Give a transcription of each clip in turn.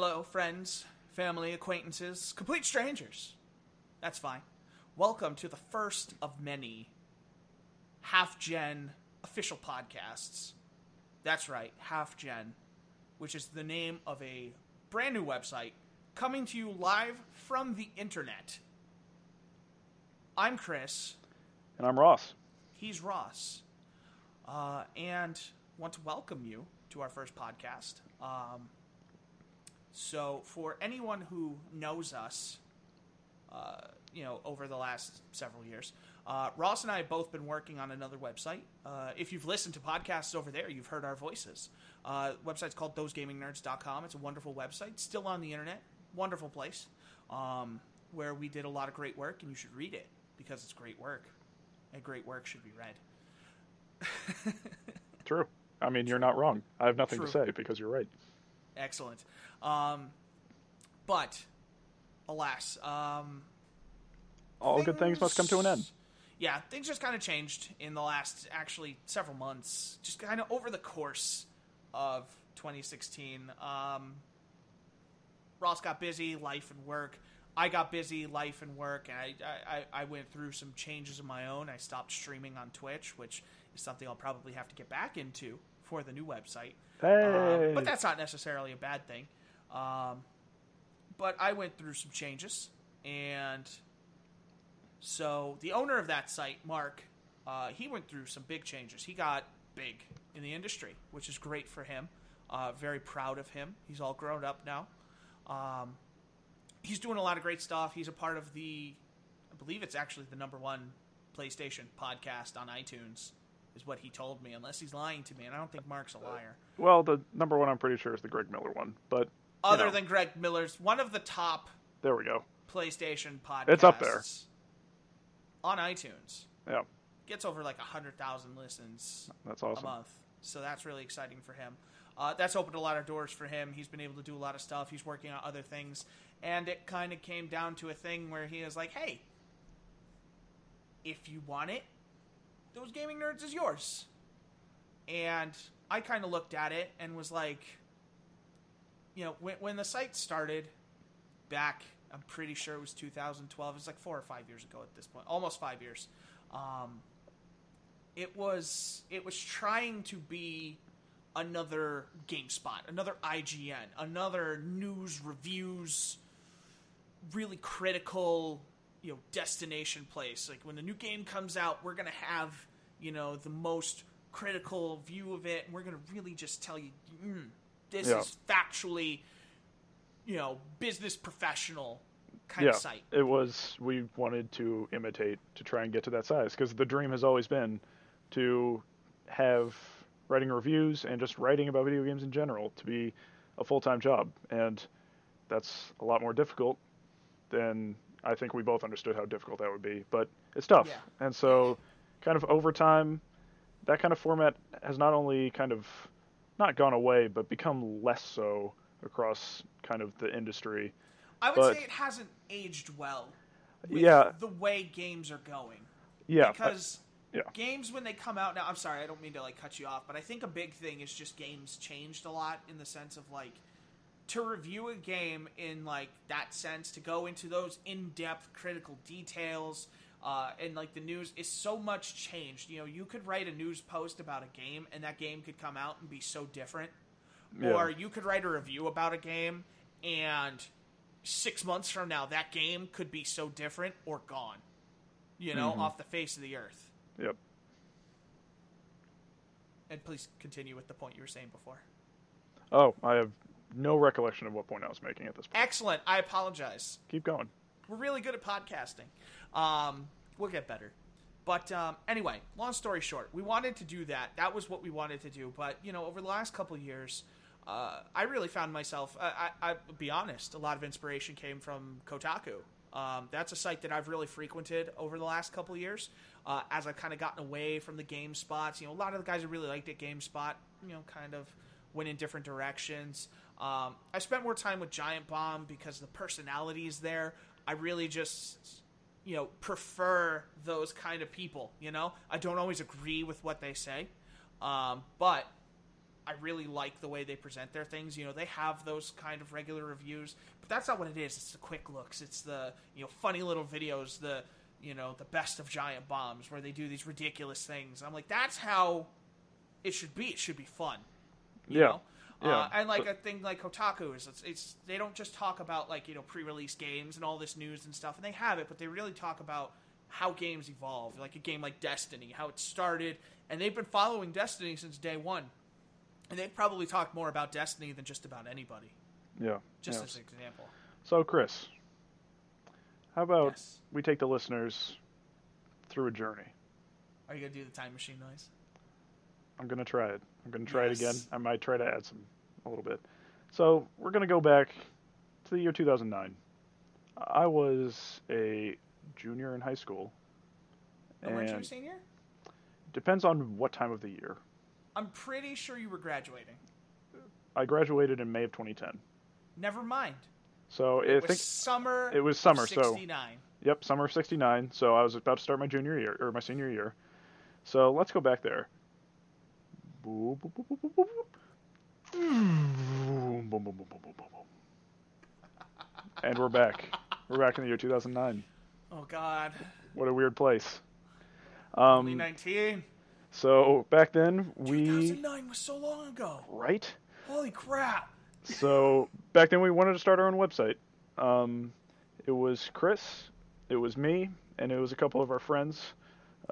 Hello, friends, family, acquaintances, complete strangers. That's fine. Welcome to the first of many Half Gen official podcasts. That's right, Half Gen, which is the name of a brand new website coming to you live from the internet. I'm Chris. And I'm Ross. He's Ross. Uh, and want to welcome you to our first podcast. Um, so, for anyone who knows us, uh, you know, over the last several years, uh, Ross and I have both been working on another website. Uh, if you've listened to podcasts over there, you've heard our voices. Uh, website's called thosegamingnerds.com. It's a wonderful website, still on the internet. Wonderful place um, where we did a lot of great work, and you should read it because it's great work. And great work should be read. True. I mean, you're not wrong. I have nothing True. to say because you're right. Excellent. Um, but, alas, um, All good things must come to an end. Yeah, things just kind of changed in the last actually several months, just kind of over the course of 2016. Um, Ross got busy, life and work. I got busy, life and work, and I, I, I went through some changes of my own. I stopped streaming on Twitch, which is something I'll probably have to get back into for the new website. Hey. Um, but that's not necessarily a bad thing. Um, but I went through some changes, and so the owner of that site, Mark, uh, he went through some big changes. He got big in the industry, which is great for him. Uh, very proud of him. He's all grown up now. Um, he's doing a lot of great stuff. He's a part of the, I believe it's actually the number one PlayStation podcast on iTunes, is what he told me. Unless he's lying to me, and I don't think Mark's a liar. well, the number one I'm pretty sure is the Greg Miller one, but Other know, than Greg Miller's, one of the top there we go. PlayStation podcast. It's up there. on iTunes. Yeah, Gets over like hundred thousand listens that's a awesome. month, so that's really exciting for him. Uh, that's opened a lot of doors for him. He's been able to do a lot of stuff. He's working on other things, and it kind of came down to a thing where he was like, "Hey, if you want it, those gaming nerds is yours." And I kind of looked at it and was like, you know, when when the site started back, I'm pretty sure it was 2012. It was like four or five years ago at this point, almost five years. Um, it was it was trying to be another GameSpot, another IGN, another news reviews, really critical, you know, destination place. Like when the new game comes out, we're gonna have you know the most critical view of it, and we're gonna really just tell you, mm, this Yeah. is factually, you know, business professional kind yeah, of site. it was. We wanted to imitate to try and get to that size because the dream has always been to have writing reviews and just writing about video games in general to be a full time job, and that's a lot more difficult than I think we both understood how difficult that would be. But it's tough, Yeah. and so kind of over time, that kind of format has not only kind of not gone away, but become less so across kind of the industry. I would But- say it hasn't aged well. With Yeah. the way games are going. Yeah, because yeah. games when they come out now. I'm sorry, I don't mean to like cut you off, but I think a big thing is just games changed a lot in the sense of like to review a game in like that sense to go into those in-depth critical details uh, and like the news is so much changed you know you could write a news post about a game and that game could come out and be so different Yeah. or you could write a review about a game and six months from now that game could be so different or gone you know Mhm. off the face of the earth Yep. and please continue with the point you were saying before Oh, I have no recollection of what point I was making at this point. excellent i apologize Keep going. we're really good at podcasting um, we'll get better but um, anyway long story short we wanted to do that that was what we wanted to do but you know over the last couple years uh, I really found myself. I, I, be honest. A lot of inspiration came from Kotaku. Um, that's a site that I've really frequented over the last couple years. Uh, as I've kind of gotten away from the game spots, you know, a lot of the guys who really liked it GameSpot, you know, kind of went in different directions. Um, I spent more time with Giant Bomb because the personality is there. I really just, you know, prefer those kind of people. You know, I don't always agree with what they say, um, but I really like the way they present their things. You know, they have those kind of regular reviews, but that's not what it is. It's the quick looks. It's the you know funny little videos. The you know the best of giant bombs where they do these ridiculous things. I'm like, that's how it should be. It should be fun. You Yeah. Know? Yeah. Uh, and like But- a thing like Kotaku is, it's, it's they don't just talk about like you know pre-release games and all this news and stuff, and they have it, but they really talk about how games evolve. Like a game like Destiny, how it started, and they've been following Destiny since day one, and they've probably talked more about Destiny than just about anybody. Yeah. Just yeah. as an example. So, Chris, how about Yes. we take the listeners through a journey? Are you gonna do the time machine noise? I'm gonna try it. I'm gonna try it again. I might try to add some a little bit. So we're gonna go back to the year 2009. I was a junior in high school, Oh, weren't you a and senior? depends on what time of the year. I'm pretty sure you were graduating. I graduated in May of 2010. Never mind. So It I was summer. it was summer, so- '69. Yep, summer of '69. So I was about to start my junior year or my senior year. So let's go back there. Boop, boop, boop, boop, boop, boop. Boom, boom, boom, boom, boom, boom, boom. And we're back. We're back in the year 2009. Oh God. What a weird place. Um, 19. so back then we 2009 was so long ago. right. Holy crap. So back then we wanted to start our own website. Um, it was Chris, it was me, and it was a couple of our friends.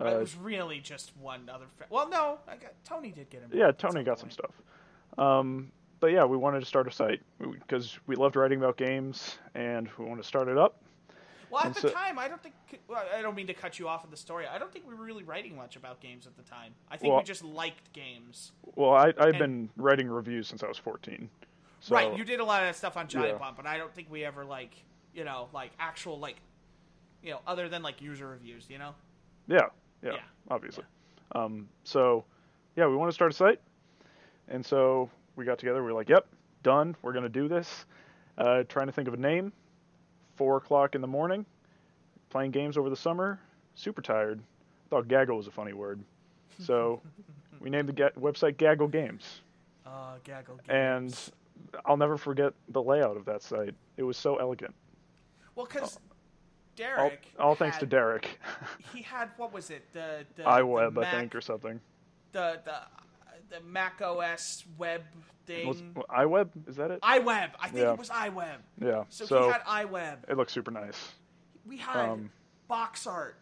It Uh, was really just one other. Fa- well, no, I got Tony did get him. Yeah, Tony got some stuff. Um, but yeah, we wanted to start a site because we loved writing about games and we wanted to start it up. Well, at and the so- time, I don't think. Well, I don't mean to cut you off in the story. I don't think we were really writing much about games at the time. I think Well- we just liked games. Well, I, I've And- been writing reviews since I was 14. So, right, you did a lot of that stuff on Giant Yeah. Bomb, but I don't think we ever like, you know, like actual like, you know, other than like user reviews. You know. Yeah, yeah, Yeah, obviously. Um, so, yeah, we want to start a site. And so we got together. We were like, yep, done. We're going to do this. Uh, trying to think of a name. Four o'clock in the morning. Playing games over the summer. Super tired. Thought gaggle was a funny word. So we named the ga- website Gaggle Games. Uh, gaggle games. And I'll never forget the layout of that site. It was so elegant. well, because all, Derek, all thanks to Derek. He had what was it? The, the iWeb, the I think, or something. the the the Mac OS web thing. Was, iWeb? Is that it? iWeb. I think Yeah. it was iWeb. Yeah. So, So, he had iWeb. it looks super nice. We had Um, box art,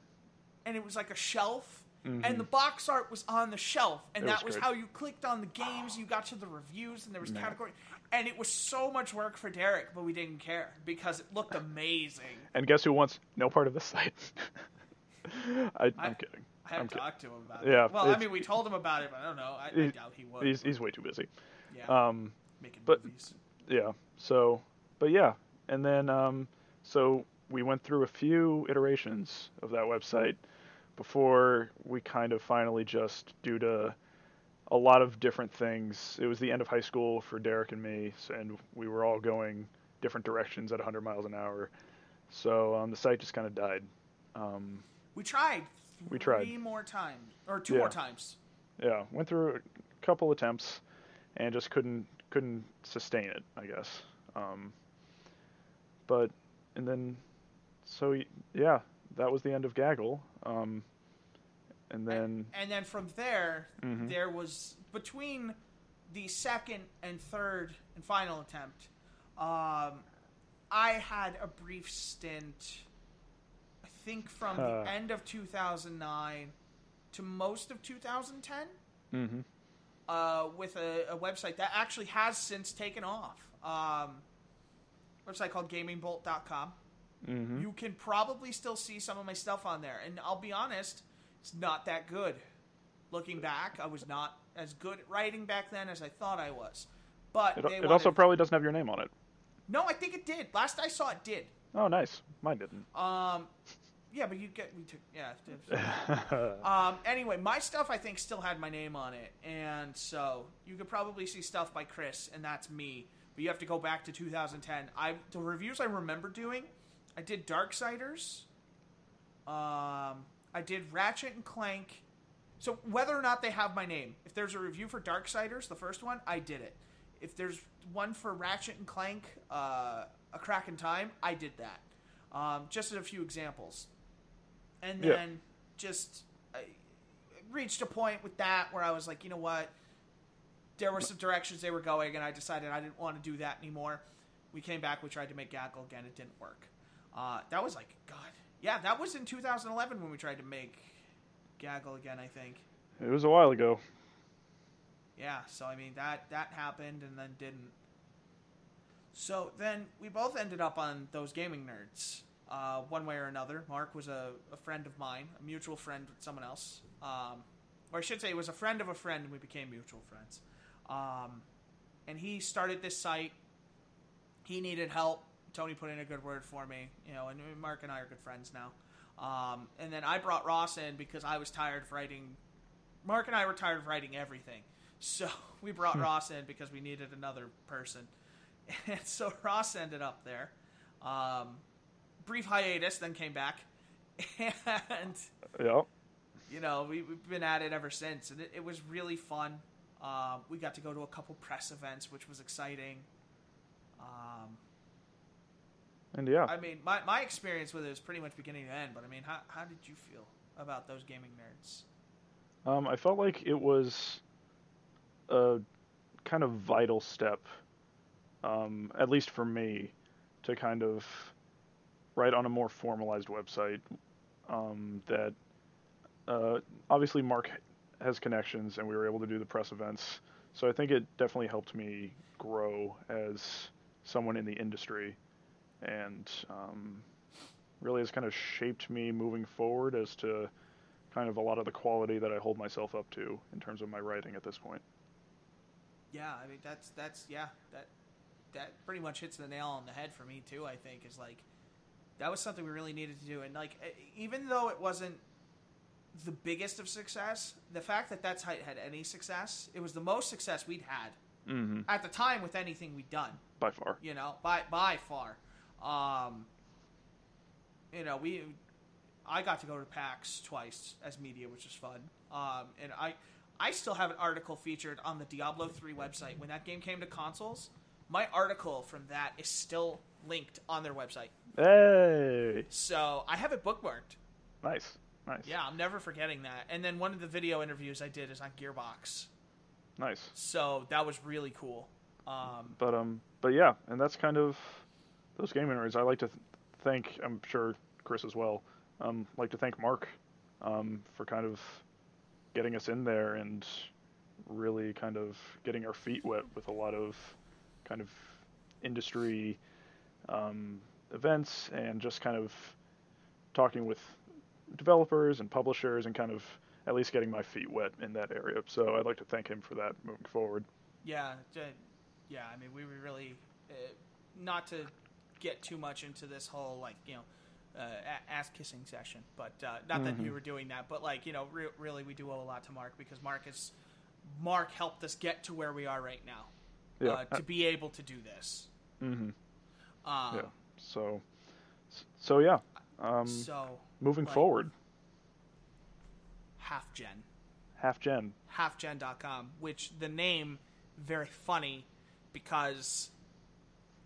and it was like a shelf. Mhm. And the box art was on the shelf, and It that was was how you clicked on the games. You got to the reviews, and there was Yeah. category, and it was so much work for Derek, but we didn't care because it looked amazing. And guess who wants no part of this site? I, I'm I- kidding. I haven't talked to him about Yeah, it. Well, I mean, we told him about it, but I don't know. I, I doubt he would. He's, he's way too busy. yeah, Um, making but- movies. yeah. So, but yeah. And then, um, so we went through a few iterations of that website before we kind of finally just, due to a lot of different things, it was the end of high school for Derek and me, and we were all going different directions at 100 miles an hour. So um, the site just kind of died. Um, We tried. We tried. three more times, or two Yeah. more times. yeah, went through a couple attempts and just couldn't couldn't sustain it, I guess. Um, but and then so yeah, that was the end of Gaggle. Um, and then And then from there, Mhm. there was between the second and third and final attempt. Um, I had a brief stint. I think from Uh. the end of 2009 to most of 2010 hmm uh, with a, a website that actually has since taken off. Um, website called gamingbolt.com. hmm You can probably still see some of my stuff on there. And I'll be honest, it's not that good. Looking back, I was not as good at writing back then as I thought I was. But it, it also probably doesn't have your name on it. No, I think it did. Last I saw it did. Oh, nice. Mine didn't. Um yeah, but you get we took yeah. Um, anyway, my stuff I think still had my name on it, and so you could probably see stuff by Chris, and that's me. But you have to go back to 2010. I the reviews I remember doing, I did Darksiders. Um, I did Ratchet and Clank, So whether or not they have my name, if there's a review for Darksiders, the first one, I did it. If there's one for Ratchet and Clank, uh, A Crack in Time, I did that. Um, just a few examples, and then Yeah. just I reached a point with that where I was like, you know what? There were some directions they were going, and I decided I didn't want to do that anymore. We came back, we tried to make Gaggle again, it didn't work. Uh, that was like, God, yeah, that was in 2011 when we tried to make Gaggle again, I think. It was a while ago. Yeah, so I mean that that happened and then didn't. So then we both ended up on those gaming nerds, uh, one way or another. Mark was a, a friend of mine, a mutual friend with someone else, um, or I should say, he was a friend of a friend, and we became mutual friends. Um, and he started this site. He needed help. Tony put in a good word for me, you know, and Mark and I are good friends now. Um, and then I brought Ross in because I was tired of writing. Mark and I were tired of writing everything. So we brought Ross in because we needed another person. And so Ross ended up there. Um, brief hiatus, then came back. And, Yeah. you know, we, we've been at it ever since. And it, it was really fun. Um, we got to go to a couple press events, which was exciting. Um, And yeah. I mean, my, my experience with it was pretty much beginning to end. But I mean, how, how did you feel about those gaming nerds? Um, I felt like it was a kind of vital step, um, at least for me, to kind of write on a more formalized website. Um, that uh, obviously Mark has connections, and we were able to do the press events. So I think it definitely helped me grow as someone in the industry, and um, really has kind of shaped me moving forward as to kind of a lot of the quality that I hold myself up to in terms of my writing at this point. Yeah, I mean that's that's yeah that that pretty much hits the nail on the head for me too. I think is like that was something we really needed to do, and like even though it wasn't the biggest of success, the fact that that site had any success, it was the most success we'd had Mm-hmm. at the time with anything we'd done. By far. You know, by by far. Um, you know, we I got to go to PAX twice as media, which was fun. Um, and I I still have an article featured on the Diablo 3 website when that game came to consoles. My article from that is still linked on their website. Hey, So I have it bookmarked. nice, nice, Yeah, I'm never forgetting that. And then one of the video interviews I did is on Gearbox. nice. So that was really cool. Um, But um, but yeah, and that's kind of those gaming nerds. I like to th- thank. I'm sure Chris as well. Um, like to thank Mark, um, for kind of getting us in there and really kind of getting our feet wet with a lot of kind of industry um, events and just kind of talking with developers and publishers and kind of at least getting my feet wet in that area. So I'd like to thank him for that moving forward. Yeah, yeah. I mean, we were really uh, not to get too much into this whole like you know uh, ass kissing session, but uh, not that we Mhm. were doing that, but like you know, re- really, we do owe a lot to Mark because Mark is Mark helped us get to where we are right now Yeah. uh, to be able to do this. mm-hmm. Um, Yeah. So, so yeah. Um, So moving like- forward, half gen. half gen. halfgen.com, which the name very funny because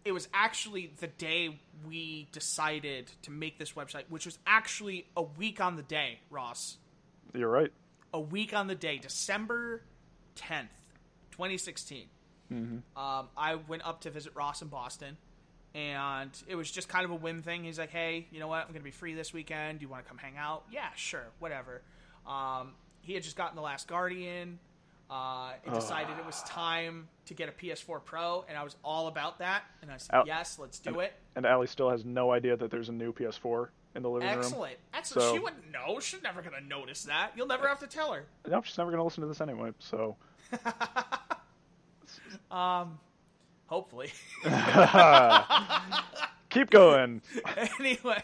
it was actually the day we decided to make this website, which was actually a week on the day, Ross. You're right. A week on the day, December 10th, 2016. Mm-hmm. Um, I went up to visit Ross in Boston, and it was just kind of a whim thing. He's like, "Hey, you know what? I'm going to be free this weekend. Do you want to come hang out?" Yeah, sure, whatever. Um, he had just gotten the Last Guardian. Uh, it decided it was time to get a PS4 Pro, and I was all about that. And I said, Out- "Yes, let's do it." And Allie still has no idea that there's a new PS4 in the living room. Excellent, excellent. So- She wouldn't know. She's never going to notice that. You'll never have to tell her. No, she's never gonna listen to this anyway. So, Um, hopefully. keep going. anyway,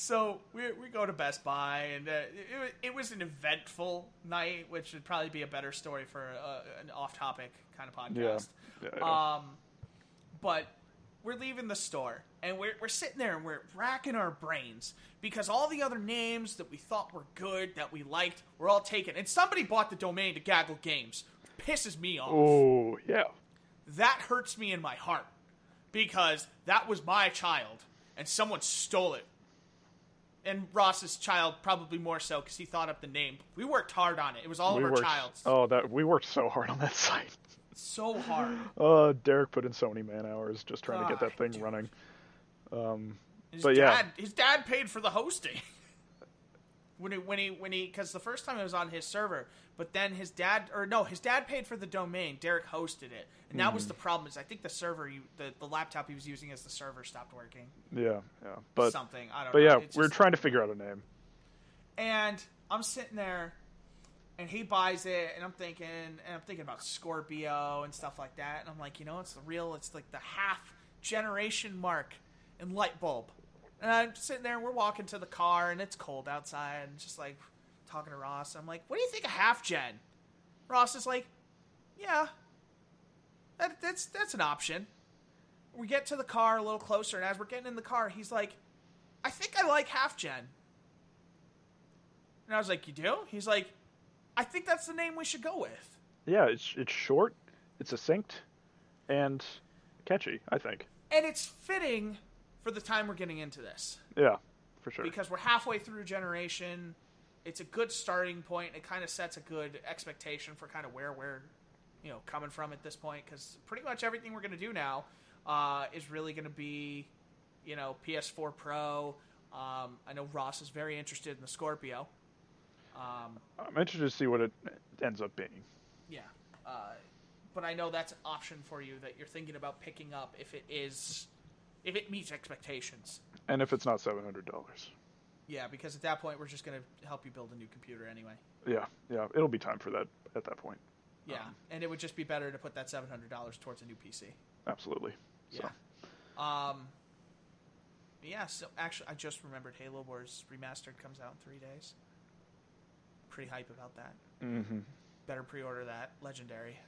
so we, we go to Best Buy, and uh, it, it was an eventful night, which would probably be a better story for uh, an off-topic kind of podcast. Yeah. Yeah, yeah. Um, but we're leaving the store and we're, we're sitting there and we're racking our brains because all the other names that we thought were good that we liked were all taken and somebody bought the domain to gaggle games pisses me off Oh yeah. that hurts me in my heart because that was my child and someone stole it and ross's child probably more so because he thought up the name we worked hard on it it was all we of our worked, child's Oh, that we worked so hard on that site. so hard Uh, Derek put in so many man hours just trying to get that thing dude. running. Um, His But yeah. his dad paid for the hosting. when he, when he, when he, because the first time it was on his server, but then his dad, or no, his dad paid for the domain. Derek hosted it, and that was Mm-hmm. the problem. Is I think the server, he, the the laptop he was using as the server stopped working. yeah, yeah. But something I don't but know. yeah, It's we're just- trying to figure out a name. and I'm sitting there, and he buys it, and I'm thinking, and I'm thinking about Scorpio and stuff like that, and I'm like, you know, it's the real, it's like the half generation mark in light bulb. And I'm sitting there, and we're walking to the car, and it's cold outside, and just like talking to Ross. I'm like, what do you think of half gen? Ross is like, yeah, that, that's that's an option. We get to the car a little closer, and as we're getting in the car, he's like, I think I like half gen. And I was like, "You do?" He's like, "I think that's the name we should go with." Yeah, it's it's short, it's succinct, and catchy. I think. And it's fitting for the time we're getting into this Yeah, for sure. because we're halfway through generation. It's a good starting point. It kind of sets a good expectation for kind of where we're, you know, coming from at this point. Because pretty much everything we're going to do now uh, is really going to be, you know, PS4 Pro. Um, I know Ross is very interested in the Scorpio. Um, I'm interested to see what it ends up being. Yeah. Uh, but I know that's an option for you that you're thinking about picking up if it is if it meets expectations. And if it's not seven hundred dollars, Yeah, because at that point we're just going to help you build a new computer anyway. yeah, yeah, it'll be time for that at that point. Yeah, Um, and it would just be better to put that seven hundred dollars towards a new PC. Absolutely. So, Yeah. Um. Yeah. So actually, I just remembered Halo Wars remastered comes out in three days. Pretty hype about that. Mm-hmm. Better pre-order that. Legendary.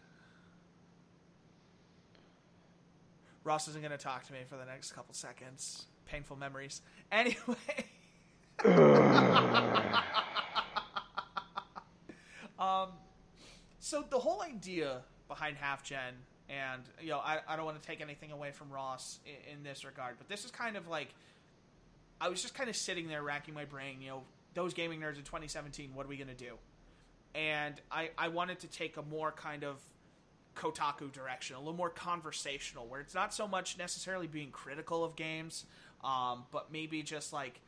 Ross isn't going to talk to me for the next couple seconds. Painful memories. Anyway. um, so the whole idea behind half gen, and you know, I, I don't want to take anything away from Ross in, in this regard, but this is kind of like I was just kind of sitting there racking my brain. You know, those gaming nerds in 2017. What are we going to do? and I, I wanted to take a more kind of Kotaku direction, a little more conversational, where it's not so much necessarily being critical of games, um, but maybe just like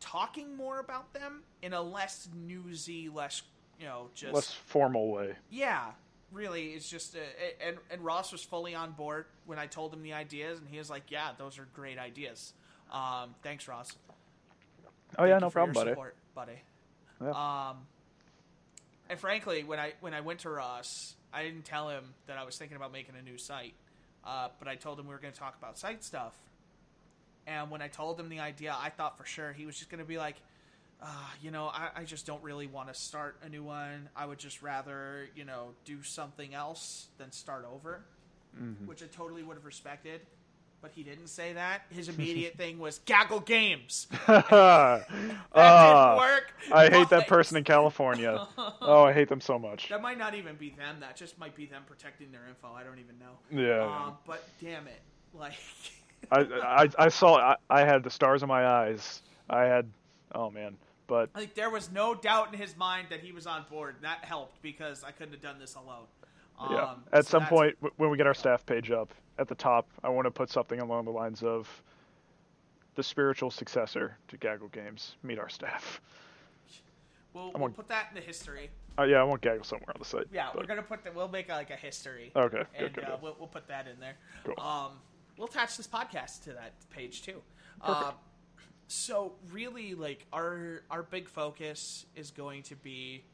talking more about them in a less newsy, less you know, just less formal way. yeah, really, it's just uh, and and Ross was fully on board when I told him the ideas, and he was like, "Yeah, those are great ideas." Um, thanks, Ross. Oh yeah, no problem, buddy. support, buddy. Yeah. Um, and frankly, when I when I went to Ross, I didn't tell him that I was thinking about making a new site, uh, but I told him we were going to talk about site stuff. And when I told him the idea, I thought for sure he was just going to be like, uh, you know, I, I just don't really want to start a new one. I would just rather, you know, do something else than start over, Mhm. which I totally would have respected. But he didn't say that. His immediate thing was gaggle games. That Ah, didn't work. I hate that person in California. oh, I hate them so much. That might not even be them. That just might be them protecting their info. I don't even know. Yeah. Um, but damn it, like, I, I I saw I, I had the stars in my eyes. I had oh man, but like there was no doubt in his mind that he was on board. That helped because I couldn't have done this alone. Um, yeah. At so some point when we get our staff page up at the top, I want to put something along the lines of the spiritual successor to Gaggle Games. Meet our staff. we'll, we'll put that in the history. Oh yeah, I want Gaggle somewhere on the site. Yeah, we're gonna put that. We'll make a, like a history. Okay, good, and good, uh, good. we'll, we'll put that in there. Cool. Um, we'll attach this podcast to that page too. Um, so really, like our our big focus is going to be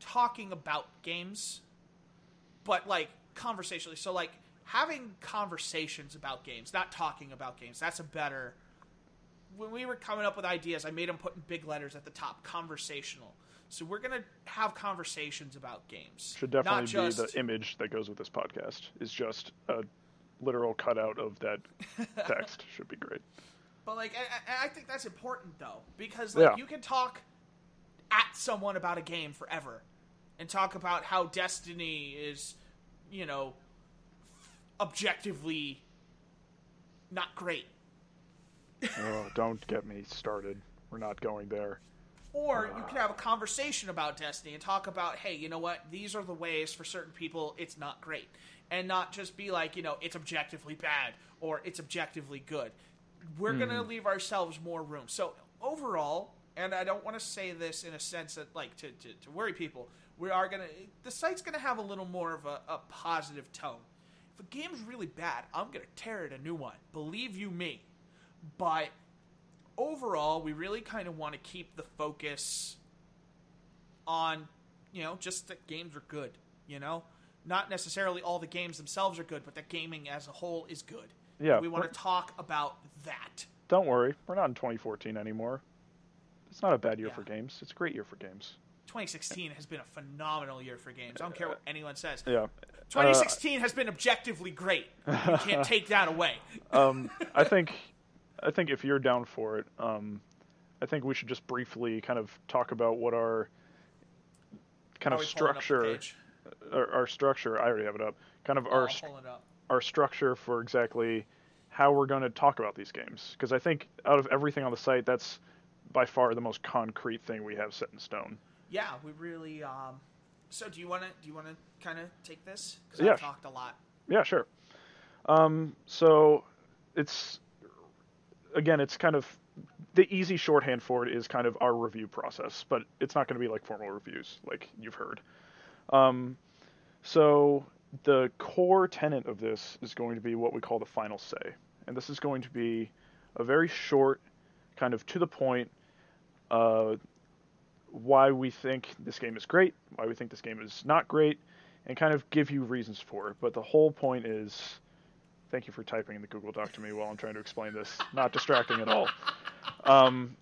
talking about games, but like conversationally. So like having conversations about games, not talking about games. That's a better. When we were coming up with ideas, I made them put in big letters at the top, conversational. So we're gonna have conversations about games. Should Not definitely just, be the image that goes with this podcast. Is just a literal cutout of that text should be great. But like, I, I think that's important though because like Yeah. you can talk at someone about a game forever, and talk about how Destiny is, you know, objectively not great, oh, don't get me started. We're not going there. or you can have a conversation about Destiny and talk about, hey, you know what? These are the ways for certain people it's not great, and not just be like, you know, it's objectively bad or it's objectively good. We're gonna hmm. leave ourselves more room. So overall, and I don't want to say this in a sense that like to, to, to worry people, we are gonna the site's gonna have a little more of a, a positive tone. If a game's really bad, I'm gonna tear it a new one. Believe you me. But overall, we really kind of want to keep the focus on, you know, just that games are good, you know? Not necessarily all the games themselves are good, but that gaming as a whole is good. Yeah, We want to talk about that. Don't worry, we're not in 2014 anymore. It's not a bad year Yeah. for games. It's a great year for games. 2016 has been a phenomenal year for games. I don't care what anyone says. Yeah. 2016 has been objectively great. You can't take that away. um, I think, I think if you're down for it, um, I think we should just briefly kind of talk about what our kind Are of we pulling up the structure, our, our structure. I already have it up. Kind of Oh, our I'll str- pull it up. our structure for exactly how we're going to talk about these games. Because I think out of everything on the site, that's by far the most concrete thing we have set in stone. Yeah, we really. Um, so, do you want to do you want to kind of take this? Because Yeah. I've talked a lot. Yeah, sure. Um, so it's again, it's kind of the easy shorthand for it is kind of our review process, but it's not going to be like formal reviews, like you've heard. Um, so the core tenet of this is going to be what we call the final say, and this is going to be a very short, kind of to the point, uh, why we think this game is great, why we think this game is not great, and kind of give you reasons for it. But the whole point is thank you for typing in the Google Doc to me while I'm trying to explain this. Not distracting at all. Um,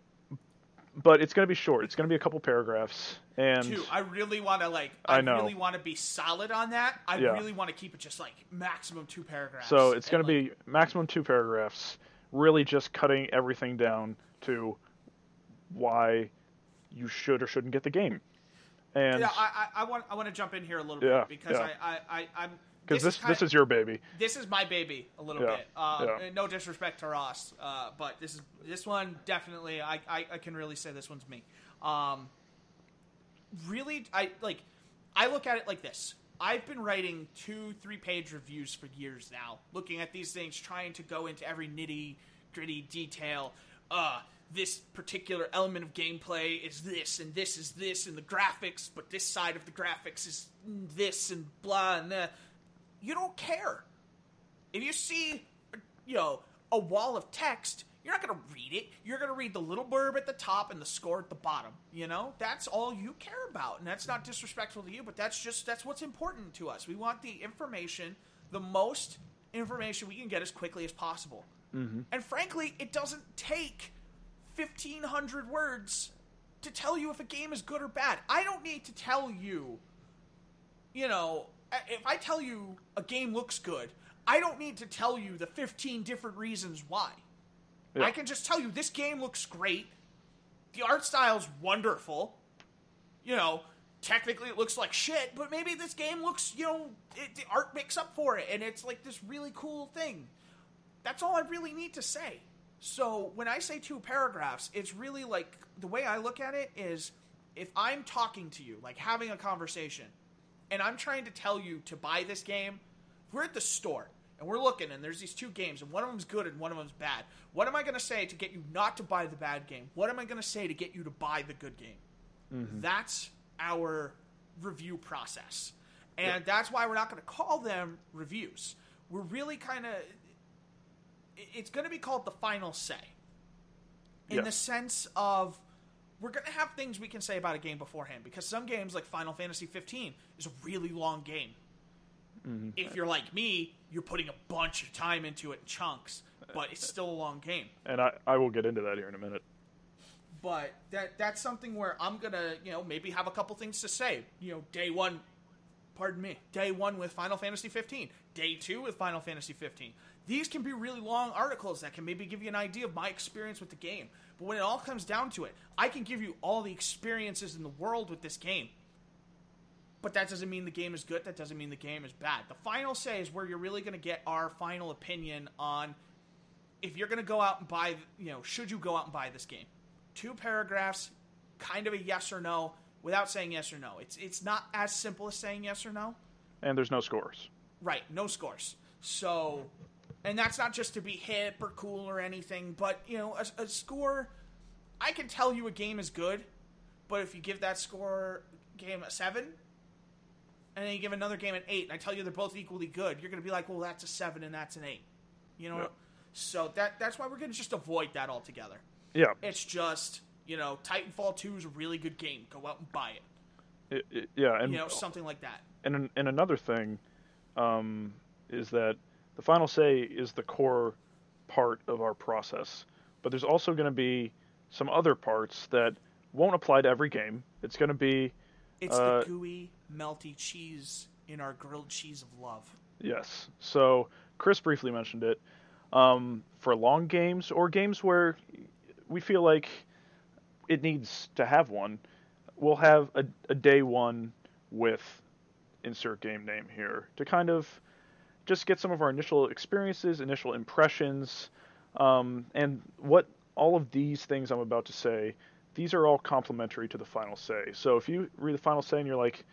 but it's going to be short. It's going to be a couple paragraphs. And Two, I really want to like. I I, really want to be solid on that. I Yeah. really want to keep it just like maximum two paragraphs. so it's going to like, be maximum two paragraphs, really just cutting everything down to why you should or shouldn't get the game. And Yeah, I, I, I want I want to jump in here a little Yeah, bit because yeah. I, I, I I'm because this kind this is your baby. this is my baby a little bit. Uh, yeah. No disrespect to Ross, uh, but this is this one definitely. I, I, I can really say this one's me. Um, really, I like. I look at it like this. I've been writing two, three page reviews for years now, looking at these things, trying to go into every nitty gritty detail. Uh, this particular element of gameplay is this, and this is this, and the graphics, but this side of the graphics is this, and blah, and that. You don't care. If you see, you know, a wall of text, you're not going to read it. You're going to read the little blurb at the top and the score at the bottom. You know, that's all you care about, and that's not disrespectful to you, but that's just that's what's important to us. We want the information, the most information we can get as quickly as possible. Mm-hmm. And frankly, it doesn't take fifteen hundred words to tell you if a game is good or bad. I don't need to tell you you know, if I tell you a game looks good, I don't need to tell you the 15 different reasons why. Yeah. I can just tell you this game looks great. The art style's wonderful. You know, technically it looks like shit, but maybe this game looks, you know, it, the art makes up for it and it's like this really cool thing. That's all I really need to say. So when I say two paragraphs, it's really like the way I look at it is if I'm talking to you, like having a conversation, and I'm trying to tell you to buy this game, if we're at the store and we're looking and there's these two games and one of them's good and one of them's bad. What am I going to say to get you not to buy the bad game? What am I going to say to get you to buy the good game? Mm-hmm. That's our review process. And that's why we're not going to call them reviews. We're really kind of it's going to be called the final say. In Yeah. the sense of we're going to have things we can say about a game beforehand because some games like Final Fantasy 15 is a really long game. Mm-hmm. If you're like me, you're putting a bunch of time into it in chunks, but it's still a long game. And I, I will get into that here in a minute. But that that's something where I'm gonna, you know, maybe have a couple things to say. You know, day one, pardon me, day one with Final Fantasy 15, day two with Final Fantasy 15. These can be really long articles that can maybe give you an idea of my experience with the game. But when it all comes down to it, I can give you all the experiences in the world with this game. But that doesn't mean the game is good. That doesn't mean the game is bad. The final say is where you're really going to get our final opinion on if you're going to go out and buy, you know, should you go out and buy this game? Two paragraphs, kind of a yes or no, without saying yes or no. It's it's not as simple as saying yes or no. And there's no scores. Right, no scores. So, and that's not just to be hip or cool or anything, but you know, a, a score. I can tell you a game is good, but if you give that score game a seven, and then you give another game an eight, and I tell you they're both equally good, you're going to be like, well, that's a seven and that's an eight. You know, Yeah. so that that's why we're going to just avoid that altogether. Yeah, It's just you know, Titanfall Two is a really good game. Go out and buy it. it, it- yeah, and You know, something like that. and and another thing um, is that the final say is the core part of our process, but there's also going to be some other parts that won't apply to every game. It's going to be It's Uh, the gooey, melty cheese in our grilled cheese of love. Yes. So Chris briefly mentioned it. Um, for long games or games where we feel like it needs to have one, we'll have a, a day one with insert game name here to kind of just get some of our initial experiences, initial impressions, um, and what all of these things I'm about to say. These are all complementary to the final say. So if you read the final say and you're like,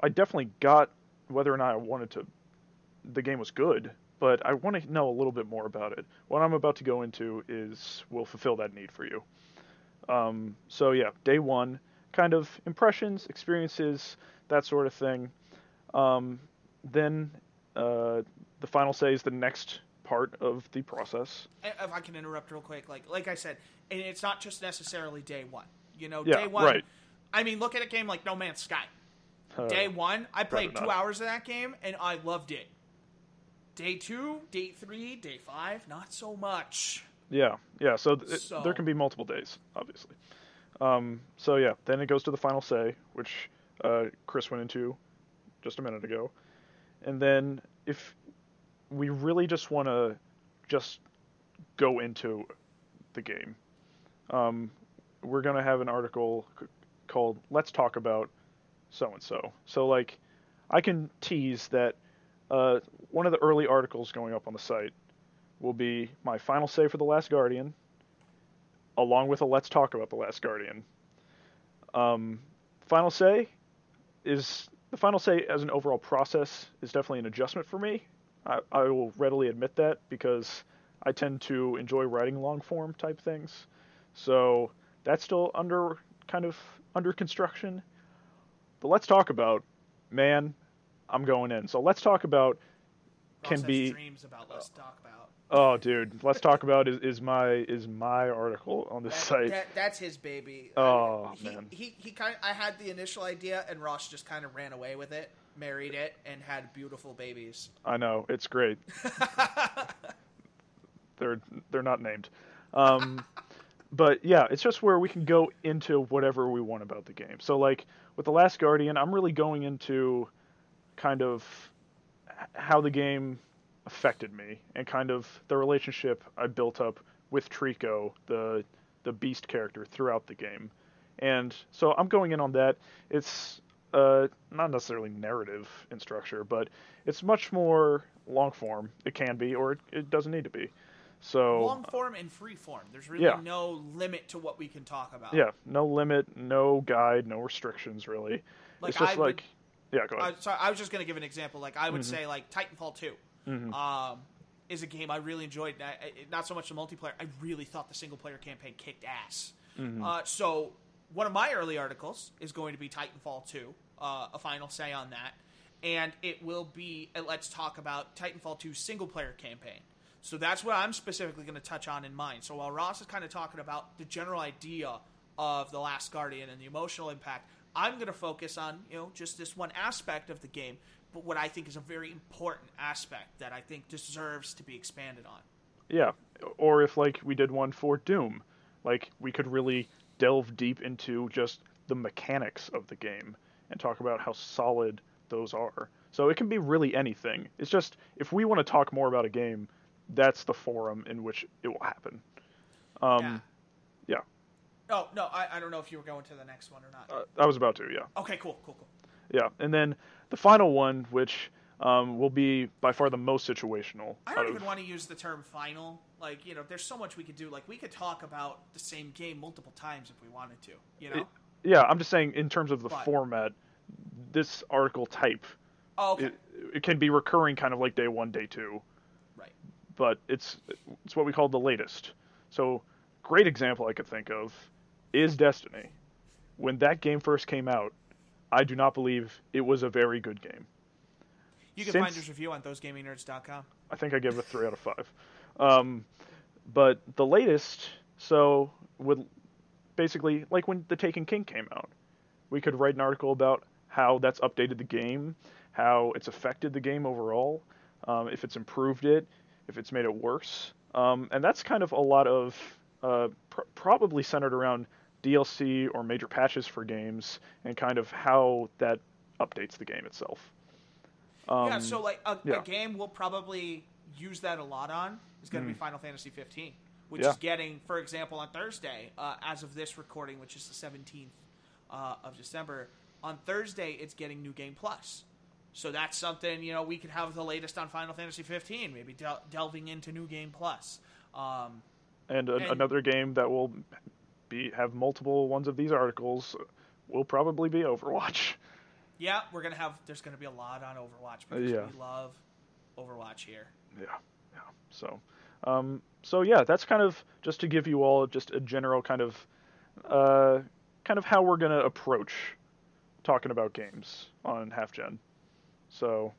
I definitely got whether or not I wanted to the game was good, but I want to know a little bit more about it. What I'm about to go into is will fulfill that need for you. Um, so yeah, day one, kind of impressions, experiences, that sort of thing. Um, then uh, the final say is the next part of the process. If I can interrupt real quick, like like I said, and it's not just necessarily day one. You know, Yeah, day one. right. I mean, look at a game like No Man's Sky. Uh, Day one, I played two not. hours of that game and I loved it. Day two, day three, day five, not so much. Yeah, yeah. So, th- it- So- there can be multiple days, obviously. Um, so yeah, then it goes to the final say, which uh, Chris went into just a minute ago, and then if we really just want to just go into the game, um, we're gonna have an article c- called "Let's Talk About So and So." So like, I can tease that uh, one of the early articles going up on the site will be my final say for The Last Guardian, along with a let's talk about The Last Guardian. Um, final say is the final say as an overall process is definitely an adjustment for me. I, I will readily admit that because I tend to enjoy writing long form type things. So that's still under kind of under construction. But let's talk about, man, I'm going in. So let's talk about can be dreams about. Let's talk about. Oh, dude, let's talk about is, is my is my article on this That- site. that- that's his baby. Oh, he, man. He he kind. I had the initial idea, and Ross just kind of ran away with it, married it, and had beautiful babies. I know it's great. they're they're not named, um, but yeah, it's just where we can go into whatever we want about the game. So like with the Last Guardian, I'm really going into kind of how the game affected me and kind of the relationship I built up with Trico, the the beast character throughout the game. And so I'm going in on that. It's uh, not necessarily narrative in structure, but it's much more long form. It can be, or it, it doesn't need to be. So Long form and free form. There's really Yeah. no limit to what we can talk about. yeah, no limit, no guide, no restrictions really. Like, it's just I would- like yeah, go I, ahead. sorry, I was just going to give an example. Like I would Mm-hmm. say, like Titanfall 2 um, is a game I really enjoyed. I, I- not so much the multiplayer. I really thought the single player campaign kicked ass. Mm-hmm. Uh, so one of my early articles is going to be Titanfall 2, uh, a final say on that, and it will be. uh, Let's talk about Titanfall 2 single player campaign. So that's what I'm specifically going to touch on in mine. So while Ross is kind of talking about the general idea of the Last Guardian and the emotional impact, I'm going to focus on you know just this one aspect of the game, but what I think is a very important aspect that I think deserves to be expanded on. Yeah, or if like we did one for Doom, like we could really delve deep into just the mechanics of the game and talk about how solid those are. So it can be really anything. It's just if we want to talk more about a game, that's the forum in which it will happen. Um, yeah. yeah. Oh no, I, I don't know if you were going to the next one or not. Uh, I was about to, yeah. Okay, cool, cool, cool. Yeah, and then the final one, which um, will be by far the most situational. I don't even of... want to use the term final. Like, you know, there's so much we could do. Like, we could talk about the same game multiple times if we wanted to, you know? It, yeah, I'm just saying in terms of the but, format, this article type, oh, okay. it, it, can be recurring kind of like day one, day two. Right. But it's it's what we call the latest. So, great example I could think of is Destiny. When that game first came out, I do not believe it was a very good game. You can Since, find his review on thosegamingnerds.com. I think I gave it a three out of five. Um, but the latest, so with basically like when The Taken King came out, we could write an article about how that's updated the game, how it's affected the game overall, um, if it's improved it, if it's made it worse, um, and that's kind of a lot of uh, pr- probably centered around DLC or major patches for games and kind of how that updates the game itself. Um, yeah, so like a, yeah. a, game we'll probably use that a lot on is going to mm. be Final Fantasy 15, which yeah. is getting, for example, on Thursday, uh, as of this recording, which is the 17th uh, of December. On Thursday, it's getting New Game Plus. So that's something you know we could have the latest on Final Fantasy 15, maybe del- delving into New Game Plus. Um, and, and, another game that will be have multiple ones of these articles will probably be Overwatch. Yeah, we're gonna have. There's gonna be a lot on Overwatch because yeah. we love Overwatch here. Yeah, yeah. So, um, so yeah, that's kind of just to give you all just a general kind of, uh, kind of how we're gonna approach talking about games on Half Gen. So,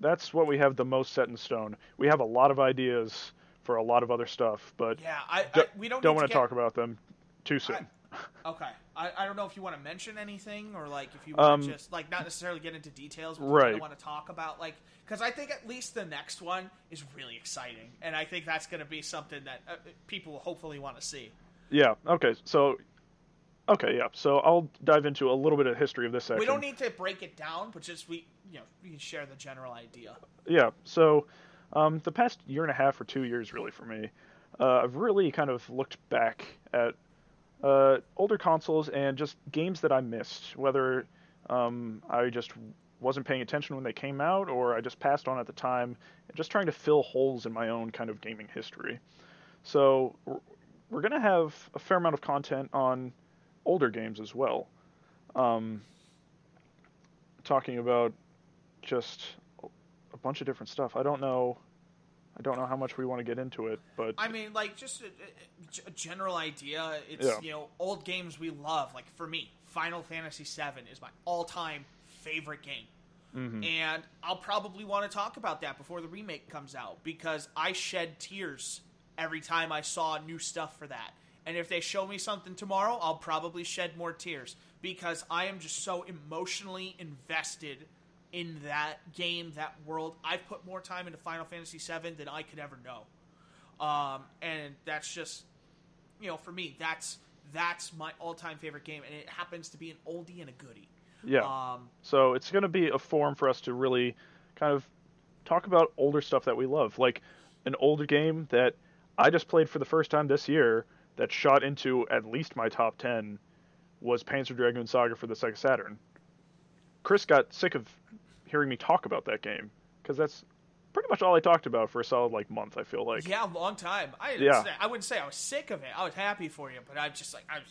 that's what we have the most set in stone. We have a lot of ideas for a lot of other stuff, but yeah, I, I we don't don't want to get... talk about them too soon. I, okay, I, I don't know if you want to mention anything or like if you want um, to just like not necessarily get into details, but right. want to talk about like because I think at least the next one is really exciting, and I think that's going to be something that uh, people hopefully want to see. Yeah. Okay. So. Okay. Yeah. So I'll dive into a little bit of history of this section. We don't need to break it down, but just we you know we can share the general idea. Yeah. So. Um, the past year and a half or two years, really, for me, uh, I've really kind of looked back at uh, older consoles and just games that I missed, whether um, I just wasn't paying attention when they came out or I just passed on at the time, just trying to fill holes in my own kind of gaming history. So we're going to have a fair amount of content on older games as well. Um, talking about just a bunch of different stuff. I don't know I don't know how much we want to get into it, but I mean, like just a, a general idea. It's yeah. you know old games we love. Like for me, Final Fantasy VII is my all-time favorite game, mm-hmm. and I'll probably want to talk about that before the remake comes out because I shed tears every time I saw new stuff for that. And if they show me something tomorrow, I'll probably shed more tears because I am just so emotionally invested in that game, that world. I've put more time into Final Fantasy VII than I could ever know, um, and that's just, you know, for me, that's that's my all-time favorite game, and it happens to be an oldie and a goodie. Yeah. Um, so it's going to be a forum for us to really kind of talk about older stuff that we love, like an older game that I just played for the first time this year that shot into at least my top ten was Panzer Dragoon Saga for the Sega Saturn. Chris got sick of hearing me talk about that game because that's pretty much all I talked about for a solid like month. I feel like yeah, a long time. I yeah. Say, I wouldn't say I was sick of it. I was happy for you, but I'm just like I'm.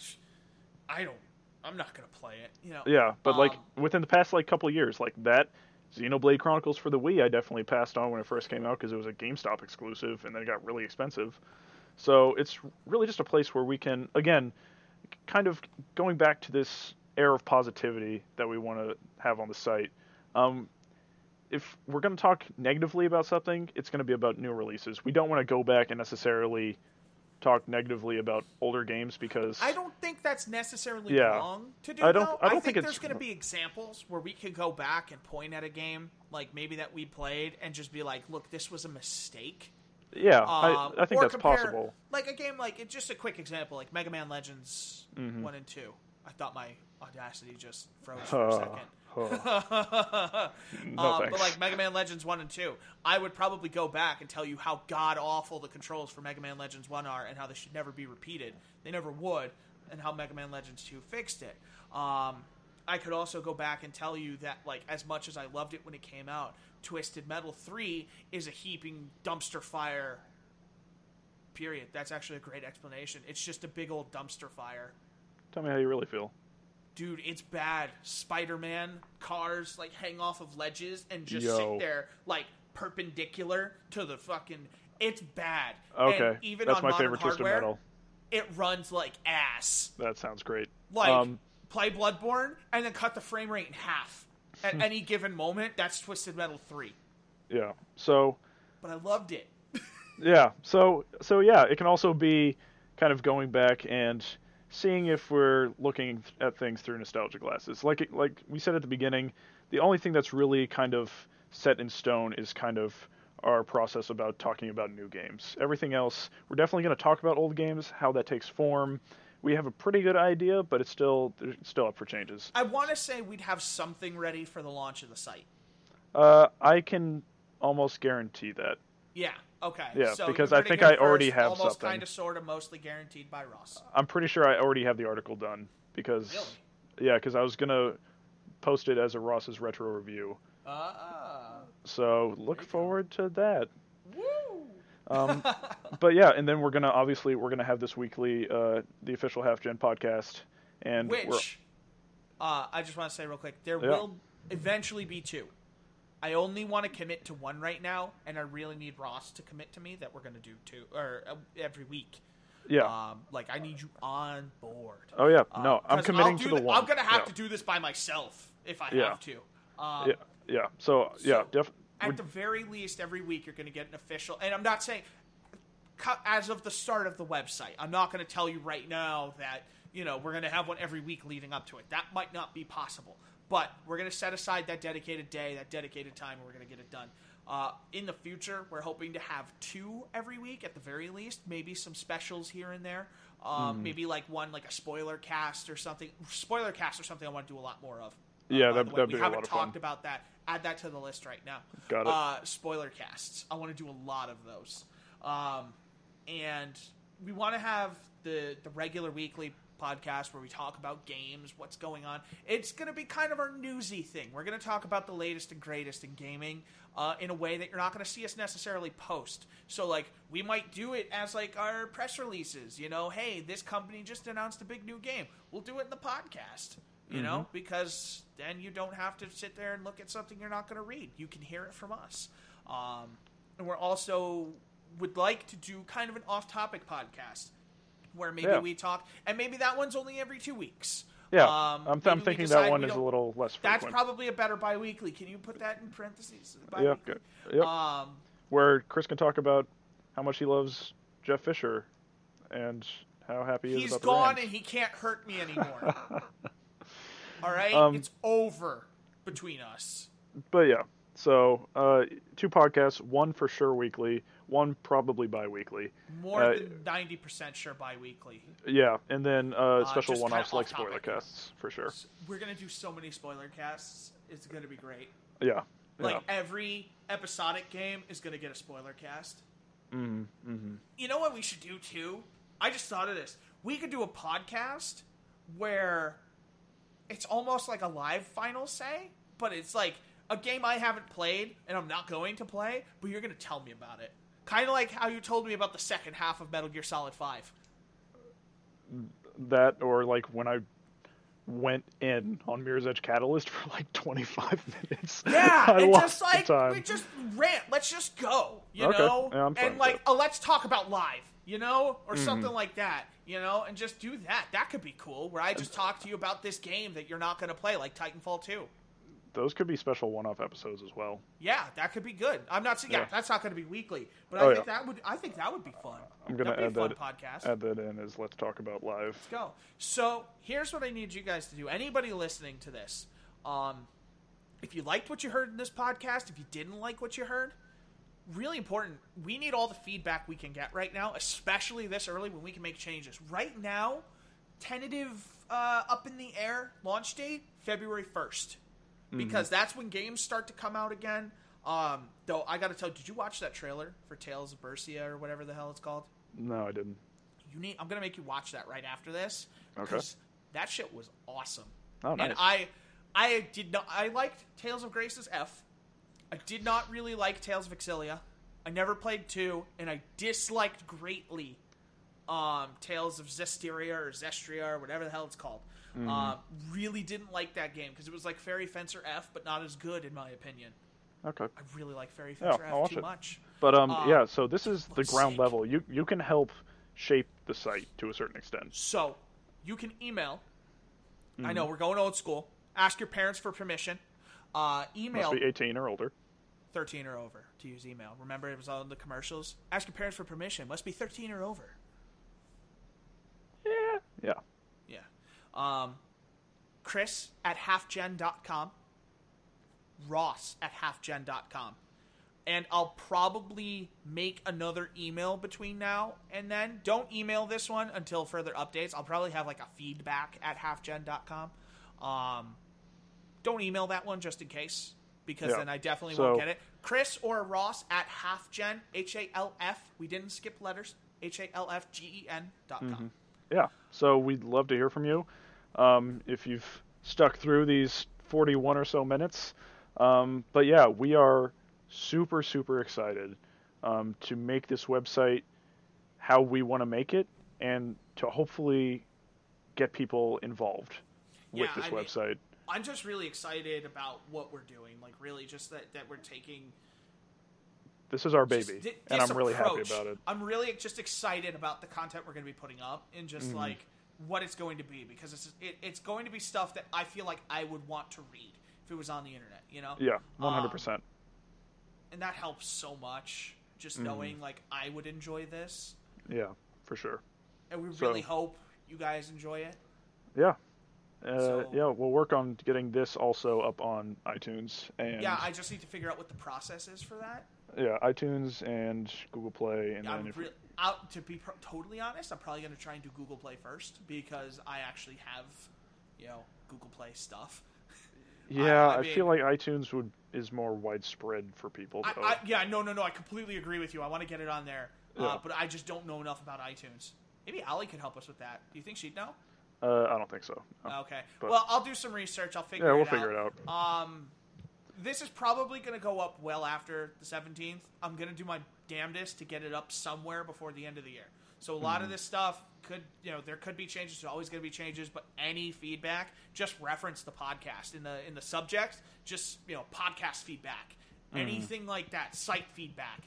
I don't. I'm not gonna play it. You know. Yeah, but um, like within the past like couple years, like that Xenoblade Chronicles for the Wii, I definitely passed on when it first came out because it was a GameStop exclusive, and then it got really expensive. So it's really just a place where we can, again, kind of going back to this air of positivity that we want to have on the site um, if we're going to talk negatively about something, it's going to be about new releases. We don't want to go back and necessarily talk negatively about older games because I don't think that's necessarily yeah, wrong to do. I don't. Though. I don't I think, think there's going to be examples where we could go back and point at a game like maybe that we played and just be like, "Look, this was a mistake." Yeah, um, I, I, think that's compare, possible. Like a game like just a quick example, like Mega Man Legends mm-hmm. one and two. I thought my Audacity just froze for a Uh, second. Uh, no um, but like Mega Man Legends one and two, I would probably go back and tell you how god awful the controls for Mega Man Legends one are, and how they should never be repeated. They never would, and how Mega Man Legends two fixed it. Um, I could also go back and tell you that like as much as I loved it when it came out, Twisted Metal three is a heaping dumpster fire. Period. That's actually a great explanation. It's just a big old dumpster fire Tell me how you really feel. Dude, it's bad. Spider Man cars like hang off of ledges and just Yo. sit there like perpendicular to the fucking. It's bad. Okay, and even that's on my modern favorite Twisted hardware, Metal. It runs like ass. That sounds great. Like um, play Bloodborne and then cut the frame rate in half at any given moment. That's Twisted Metal three. yeah. So But I loved it. yeah. So so yeah, it can also be kind of going back and seeing if we're looking at things through nostalgia glasses. Like like we said at the beginning, the only thing that's really kind of set in stone is kind of our process about talking about new games. Everything else, we're definitely going to talk about old games, how that takes form. We have a pretty good idea, but it's still it's still up for changes. I want to say we'd have something ready for the launch of the site. Uh, I can almost guarantee that. Yeah. Okay. Yeah, so because I think I already first, have almost something. kind of, sort of, mostly guaranteed by Ross. I'm pretty sure I already have the article done because Really? yeah, because I was gonna post it as a Ross's retro review. Ah. So look you go. forward to that. Woo! Um, but yeah, and then we're gonna obviously we're gonna have this weekly uh, the official Half Gen podcast, and Which, uh, I just want to say real quick, there Yeah. will eventually be two. I only want to commit to one right now, and I really need Ross to commit to me that we're going to do two or uh, every week. yeah. Um, like I need you on board. oh yeah, Uh, no, I'm committing to the th- one. I'm gonna have yeah. to do this by myself if I Yeah. have to. Um, Yeah, yeah. So yeah, So, def- At the very least, every week you're going to get an official. And I'm not saying as of the start of the website. I'm not going to tell you right now that you know we're going to have one every week leading up to it. That might not be possible. But we're going to set aside that dedicated day, that dedicated time, and we're going to get it done. Uh, in the future, we're hoping to have two every week at the very least. Maybe some specials here and there. Um, Mm-hmm. Maybe like one like a spoiler cast or something. Spoiler cast or something. I want to do a lot more of. Yeah, that'd- the way. that'd we be a haven't lot of fun. talked about that. Add that to the list right now. Got it. Uh, spoiler casts. I want to do a lot of those. Um, and we want to have the the regular weekly podcast where we talk about games, what's going on. It's going to be kind of our newsy thing. We're going to talk about the latest and greatest in gaming uh, in a way that you're not going to see us necessarily post. So, like, we might do it as like our press releases. You know, hey, this company just announced a big new game. We'll do it in the podcast. You know, because then you don't have to sit there and look at something you're not going to read. You can hear it from us. Um, and we're also would like to do kind of an off-topic podcast where maybe Yeah. we talk, and maybe that one's only every two weeks. yeah. Um, I'm, I'm thinking that one is a little less That's probably a better bi-weekly. Can you put that in parentheses? yeah, Bi-weekly? good. Yep. Um, Where Chris can talk about how much he loves Jeff Fisher and how happy he is he's about the gone and he can't hurt me anymore. All right, Um, it's over between us. but yeah, so uh, two podcasts, one for sure weekly, one probably bi-weekly. More uh, than ninety percent sure bi-weekly. Yeah, and then uh, special just kinda one-offs like spoiler casts for sure. We're gonna do so many spoiler casts. It's gonna be great. Yeah, Like yeah. every episodic game is gonna get a spoiler cast. Mm-hmm. Mm-hmm. You know what we should do too? I just thought of this. We could do a podcast where it's almost like a live final say, but it's like a game I haven't played and I'm not going to play, but you're going to tell me about it. Kind of like how you told me about the second half of Metal Gear Solid 5. That or like when I went in on Mirror's Edge Catalyst for like 25 minutes. Yeah, I and just like we just rant. Let's just go, you Okay. know, Yeah, I'm and like oh, let's talk about live, you know, or Mm-hmm. something like that, you know, and just do that. That could be cool. Where I just talk to you about this game that you're not going to play, like Titanfall 2. Those could be special one-off episodes as well. Yeah, that could be good. I'm not saying yeah, Yeah. that's not going to be weekly, but Oh, I think yeah. that would I think that would be fun. I'm gonna be add a fun that podcast. add that in as let's talk about live. Let's go. So here's what I need you guys to do. Anybody listening to this, um, if you liked what you heard in this podcast, if you didn't like what you heard, really important. We need all the feedback we can get right now, especially this early when we can make changes. Right now, tentative uh, up in the air. Launch date February 1st because that's when games start to come out again. Um, though I got to tell, did you watch that trailer for Tales of Berseria or whatever the hell it's called? No, I didn't. You need. I'm gonna make you watch that right after this. Okay. That shit was awesome. Oh, nice. And I, I did not. I liked Tales of Graces F. I did not really like Tales of Exilia. I never played two, and I disliked greatly um, Tales of Zestiria or Zestria or whatever the hell it's called. Mm-hmm. Uh, really didn't like that game because it was like Fairy Fencer F, but not as good in my opinion. Okay. I really like Fairy Yeah, Fencer I'll F watch too it. much. But um, Um, yeah. So this is the ground sick. level. You you can help shape the site to a certain extent. So you can email. I Mm-hmm. know we're going old school. Ask your parents for permission. Uh, email Must be 18 or older. 13 or over to use email. Remember, it was on the commercials. Ask your parents for permission. Must be 13 or over. Yeah. Yeah. Um, Chris at halfgen.com. Ross at halfgen.com. And I'll probably make another email between now and then. Don't email this one until further updates. I'll probably have like a feedback at halfgen.com. Um, don't email that one just in case, because Yeah. then I definitely So- won't get it. Chris or Ross at halfgen, H A L F. We didn't skip letters. H A L F G E N dot com. Yeah. So we'd love to hear from you. Um, if you've stuck through these 41 or so minutes. Um, but yeah, we are super, super excited um, to make this website how we want to make it and to hopefully get people involved with Yeah, this I mean- website. I'm just really excited about what we're doing. Like, really, just that, that we're taking. This is our baby, and I'm really happy about it. I'm really just excited about the content we're going to be putting up and just Mm-hmm. like what it's going to be because it's it, it's going to be stuff that I feel like I would want to read if it was on the internet. You know? Yeah, Um, 100%. and that helps so much. Just Mm-hmm. knowing like I would enjoy this, yeah, for sure. and we So- really hope you guys enjoy it. Yeah. Uh, So- yeah, we'll work on getting this also up on iTunes and Yeah, I just need to figure out what the process is for that. yeah, iTunes and Google Play, and Yeah, then I'm if, re- out to be pro- totally honest. I'm probably going to try and do Google Play first because I actually have, you know, Google Play stuff. yeah, I I, mean- feel like iTunes would is more widespread for people. I, I, yeah, no, no, no. I completely agree with you. I want to get it on there, uh, but I just don't know enough about iTunes. Maybe Ali could help us with that. Do you think she'd know? uh, I don't think so. no. Okay. But- well, I'll do some research. I'll figure yeah, it we'll out. figure it out. Um, this is probably going to go up well after the 17th. I'm going to do my damnedest to get it up somewhere before the end of the year. So a lot Mm-hmm. of this stuff could, you know, there could be changes. There's always going to be changes, but any feedback, just reference the podcast in the in the subject. Just you know, podcast feedback, Mm-hmm. anything like that, site feedback.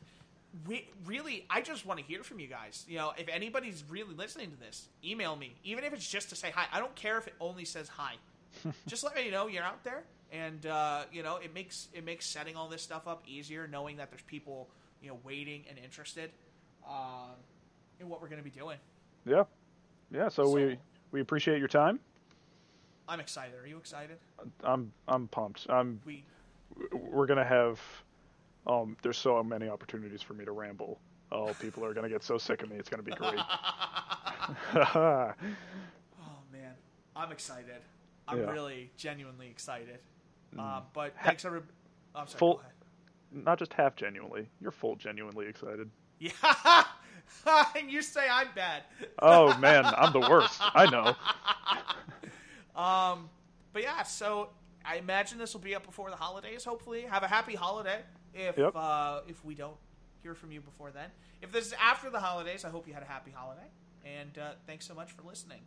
We really, I just want to hear from you guys. You know, if anybody's really listening to this, email me, even if it's just to say hi. I don't care if it only says hi. just let me know you're out there, and uh, you know it makes it makes setting all this stuff up easier, knowing that there's people you know waiting and interested uh, in what we're going to be doing. Yeah, yeah. So, So- we we appreciate your time. I'm excited. Are you excited? I'm I'm pumped. I'm We we're gonna have um there's so many opportunities for me to ramble. Oh, people are gonna get so sick of me. It's gonna be great. Oh man, I'm excited. I'm Yeah. really genuinely excited. Uh, but thanks every. oh, I'm sorry. Full- Go ahead. Not just half genuinely. You're full genuinely excited. Yeah, and you say I'm bad. Oh man, I'm the worst. I know. Um, but yeah, so I imagine this will be up before the holidays. Hopefully, have a happy holiday. If Yep. uh, if we don't hear from you before then, if this is after the holidays, I hope you had a happy holiday. And uh, thanks so much for listening.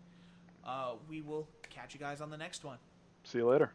Uh, we will catch you guys on the next one. See you later.